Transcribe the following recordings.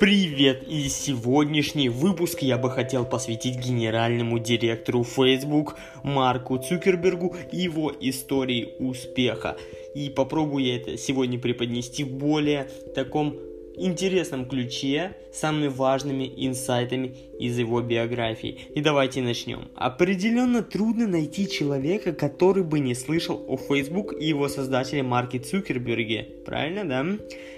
Привет! И сегодняшний выпуск я бы хотел посвятить генеральному директору Facebook Марку Цукербергу и его истории успеха. И попробую я это сегодня преподнести в более таком интересном ключе самыми важными инсайтами из его биографии. И давайте начнем. Определенно трудно найти человека, который бы не слышал о Facebook и его создателе Марке Цукерберге. Правильно, да?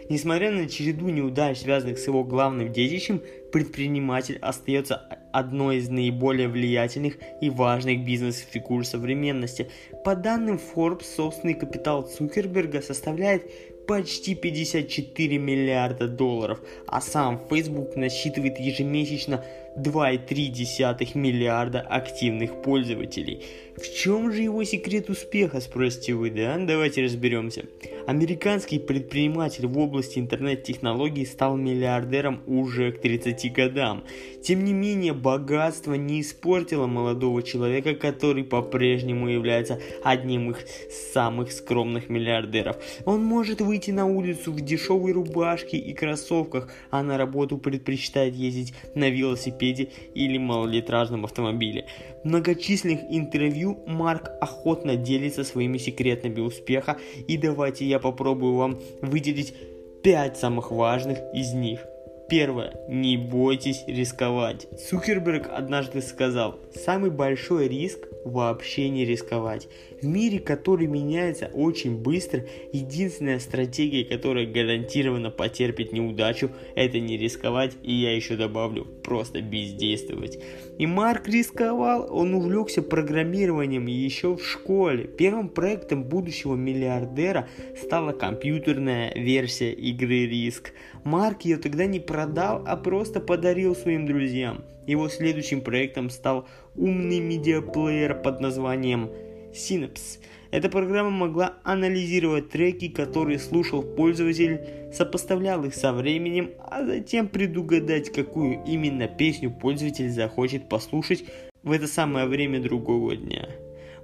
Несмотря на череду неудач, связанных с его главным детищем, предприниматель остается одной из наиболее влиятельных и важных бизнес-фигур современности. По данным Forbes, собственный капитал Цукерберга составляет почти 54 миллиарда долларов, а сам Facebook насчитывает ежемесячно 2,3 миллиарда активных пользователей. В чем же его секрет успеха, спросите вы, да? Давайте разберемся. Американский предприниматель в области интернет-технологий стал миллиардером уже к 30 годам. Тем не менее, богатство не испортило молодого человека, который по-прежнему является одним из самых скромных миллиардеров. Он может выйти на улицу в дешевой рубашке и кроссовках, а на работу предпочитает ездить на велосипеде велосипеде или малолитражном автомобиле. В многочисленных интервью Марк охотно делится своими секретами успеха и давайте я попробую вам выделить 5 самых важных из них – Первое. Не бойтесь рисковать. Цукерберг однажды сказал, самый большой риск вообще не рисковать. В мире, который меняется очень быстро, единственная стратегия, которая гарантированно потерпит неудачу, это не рисковать, и я еще добавлю, просто бездействовать. И Марк рисковал, он увлекся программированием еще в школе. Первым проектом будущего миллиардера стала компьютерная версия игры Риск. Марк ее тогда не продал, а просто подарил своим друзьям. Его следующим проектом стал умный медиаплеер под названием Synapse. Эта программа могла анализировать треки, которые слушал пользователь, сопоставлял их со временем, а затем предугадать, какую именно песню пользователь захочет послушать в это самое время другого дня.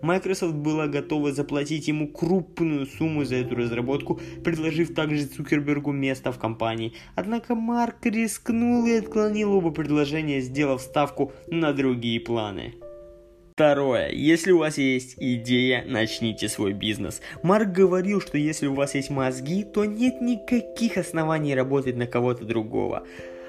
Microsoft была готова заплатить ему крупную сумму за эту разработку, предложив также Цукербергу место в компании. Однако Марк рискнул и отклонил оба предложения, сделав ставку на другие планы. Второе. Если у вас есть идея, начните свой бизнес. Марк говорил, что если у вас есть мозги, то нет никаких оснований работать на кого-то другого.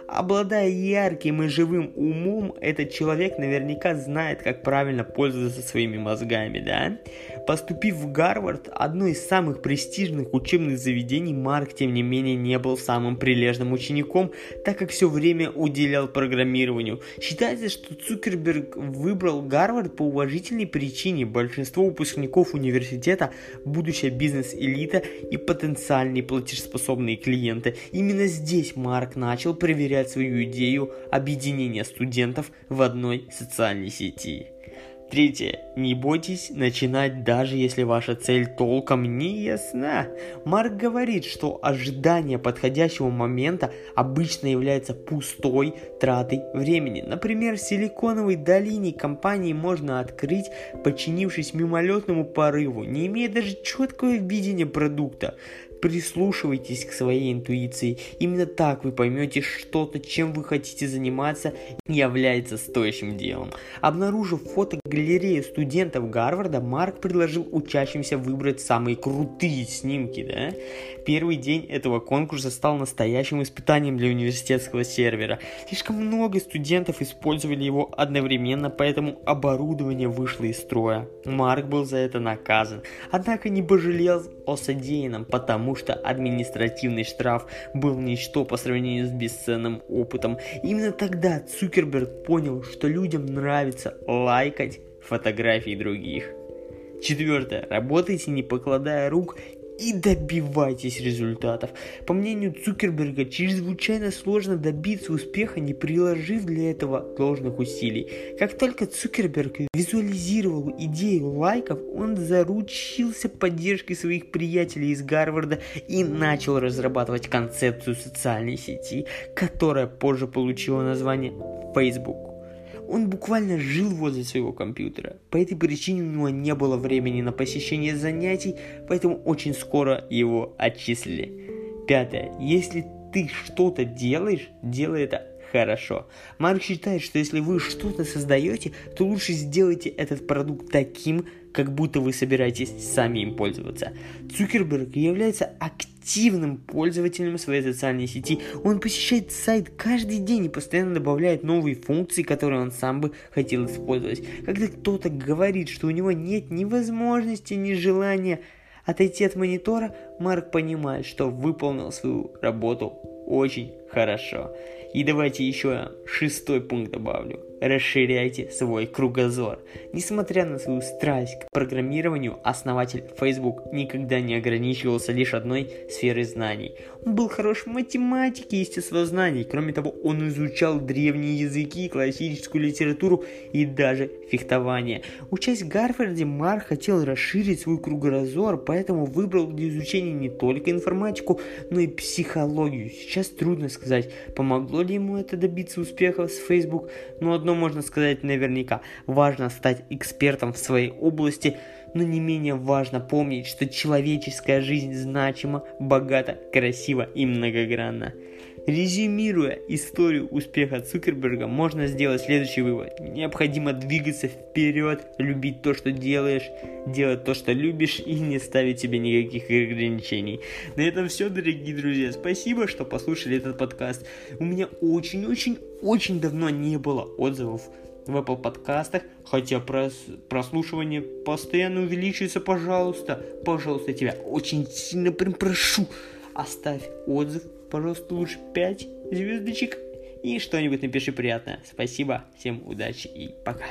Обладая ярким и живым умом, этот человек наверняка знает, как правильно пользоваться своими мозгами, да? Поступив в Гарвард, одно из самых престижных учебных заведений, Марк, тем не менее, не был самым прилежным учеником, так как все время уделял программированию. Считается, что Цукерберг выбрал Гарвард по уважительной причине. Большинство выпускников университета – будущая бизнес-элита и потенциальные платежеспособные клиенты. Именно здесь Марк начал проверять продвигает свою идею объединения студентов в одной социальной сети. Третье. Не бойтесь начинать, даже если ваша цель толком не ясна. Марк говорит, что ожидание подходящего момента обычно является пустой тратой времени. Например, в Силиконовой долине компании можно открыть, подчинившись мимолетному порыву, не имея даже четкого видения продукта. Прислушивайтесь к своей интуиции. Именно так вы поймете, что-то, чем вы хотите заниматься, является стоящим делом. Обнаружив фотогалерею студентов Гарварда, Марк предложил учащимся выбрать самые крутые снимки. Да? Первый день этого конкурса стал настоящим испытанием для университетского сервера. Слишком много студентов использовали его одновременно, поэтому оборудование вышло из строя. Марк был за это наказан, однако не пожалел о содеянном, потому что административный штраф был ничто по сравнению с бесценным опытом. Именно тогда Цукерберг понял, что людям нравится лайкать фотографии других. Четвертое. Работайте не покладая рук и добивайтесь результатов. По мнению Цукерберга, чрезвычайно сложно добиться успеха, не приложив для этого должных усилий. Как только Цукерберг визуализировал идею лайков, он заручился поддержкой своих приятелей из Гарварда и начал разрабатывать концепцию социальной сети, которая позже получила название Facebook. Он буквально жил возле своего компьютера. По этой причине у него не было времени на посещение занятий, поэтому очень скоро его отчислили. Пятое. Если ты что-то делаешь, делай это хорошо. Марк считает, что если вы что-то создаете, то лучше сделайте этот продукт таким, как будто вы собираетесь сами им пользоваться. Цукерберг является активным пользователем своей социальной сети. Он посещает сайт каждый день и постоянно добавляет новые функции, которые он сам бы хотел использовать. Когда кто-то говорит, что у него нет ни возможности, ни желания отойти от монитора, Марк понимает, что выполнил свою работу очень хорошо. И давайте еще шестой пункт добавлю расширяйте свой кругозор. Несмотря на свою страсть к программированию, основатель Facebook никогда не ограничивался лишь одной сферой знаний. Он был хорош в математике и естествознаний. Кроме того, он изучал древние языки, классическую литературу и даже фехтование. Учась в Гарварде, Марк хотел расширить свой кругозор, поэтому выбрал для изучения не только информатику, но и психологию. Сейчас трудно сказать, помогло ли ему это добиться успеха с Facebook, но одно можно сказать наверняка. Важно стать экспертом в своей области, но не менее важно помнить, что человеческая жизнь значима, богата, красива и многогранна. Резюмируя историю успеха Цукерберга, можно сделать следующий вывод. Необходимо двигаться вперед, любить то, что делаешь, делать то, что любишь и не ставить себе никаких ограничений. На этом все, дорогие друзья. Спасибо, что послушали этот подкаст. У меня очень-очень-очень давно не было отзывов в Apple подкастах, хотя прос, прослушивание постоянно увеличивается, пожалуйста, пожалуйста, тебя очень сильно прям прошу, оставь отзыв, пожалуйста, лучше 5 звездочек и что-нибудь напиши приятное. Спасибо, всем удачи и пока.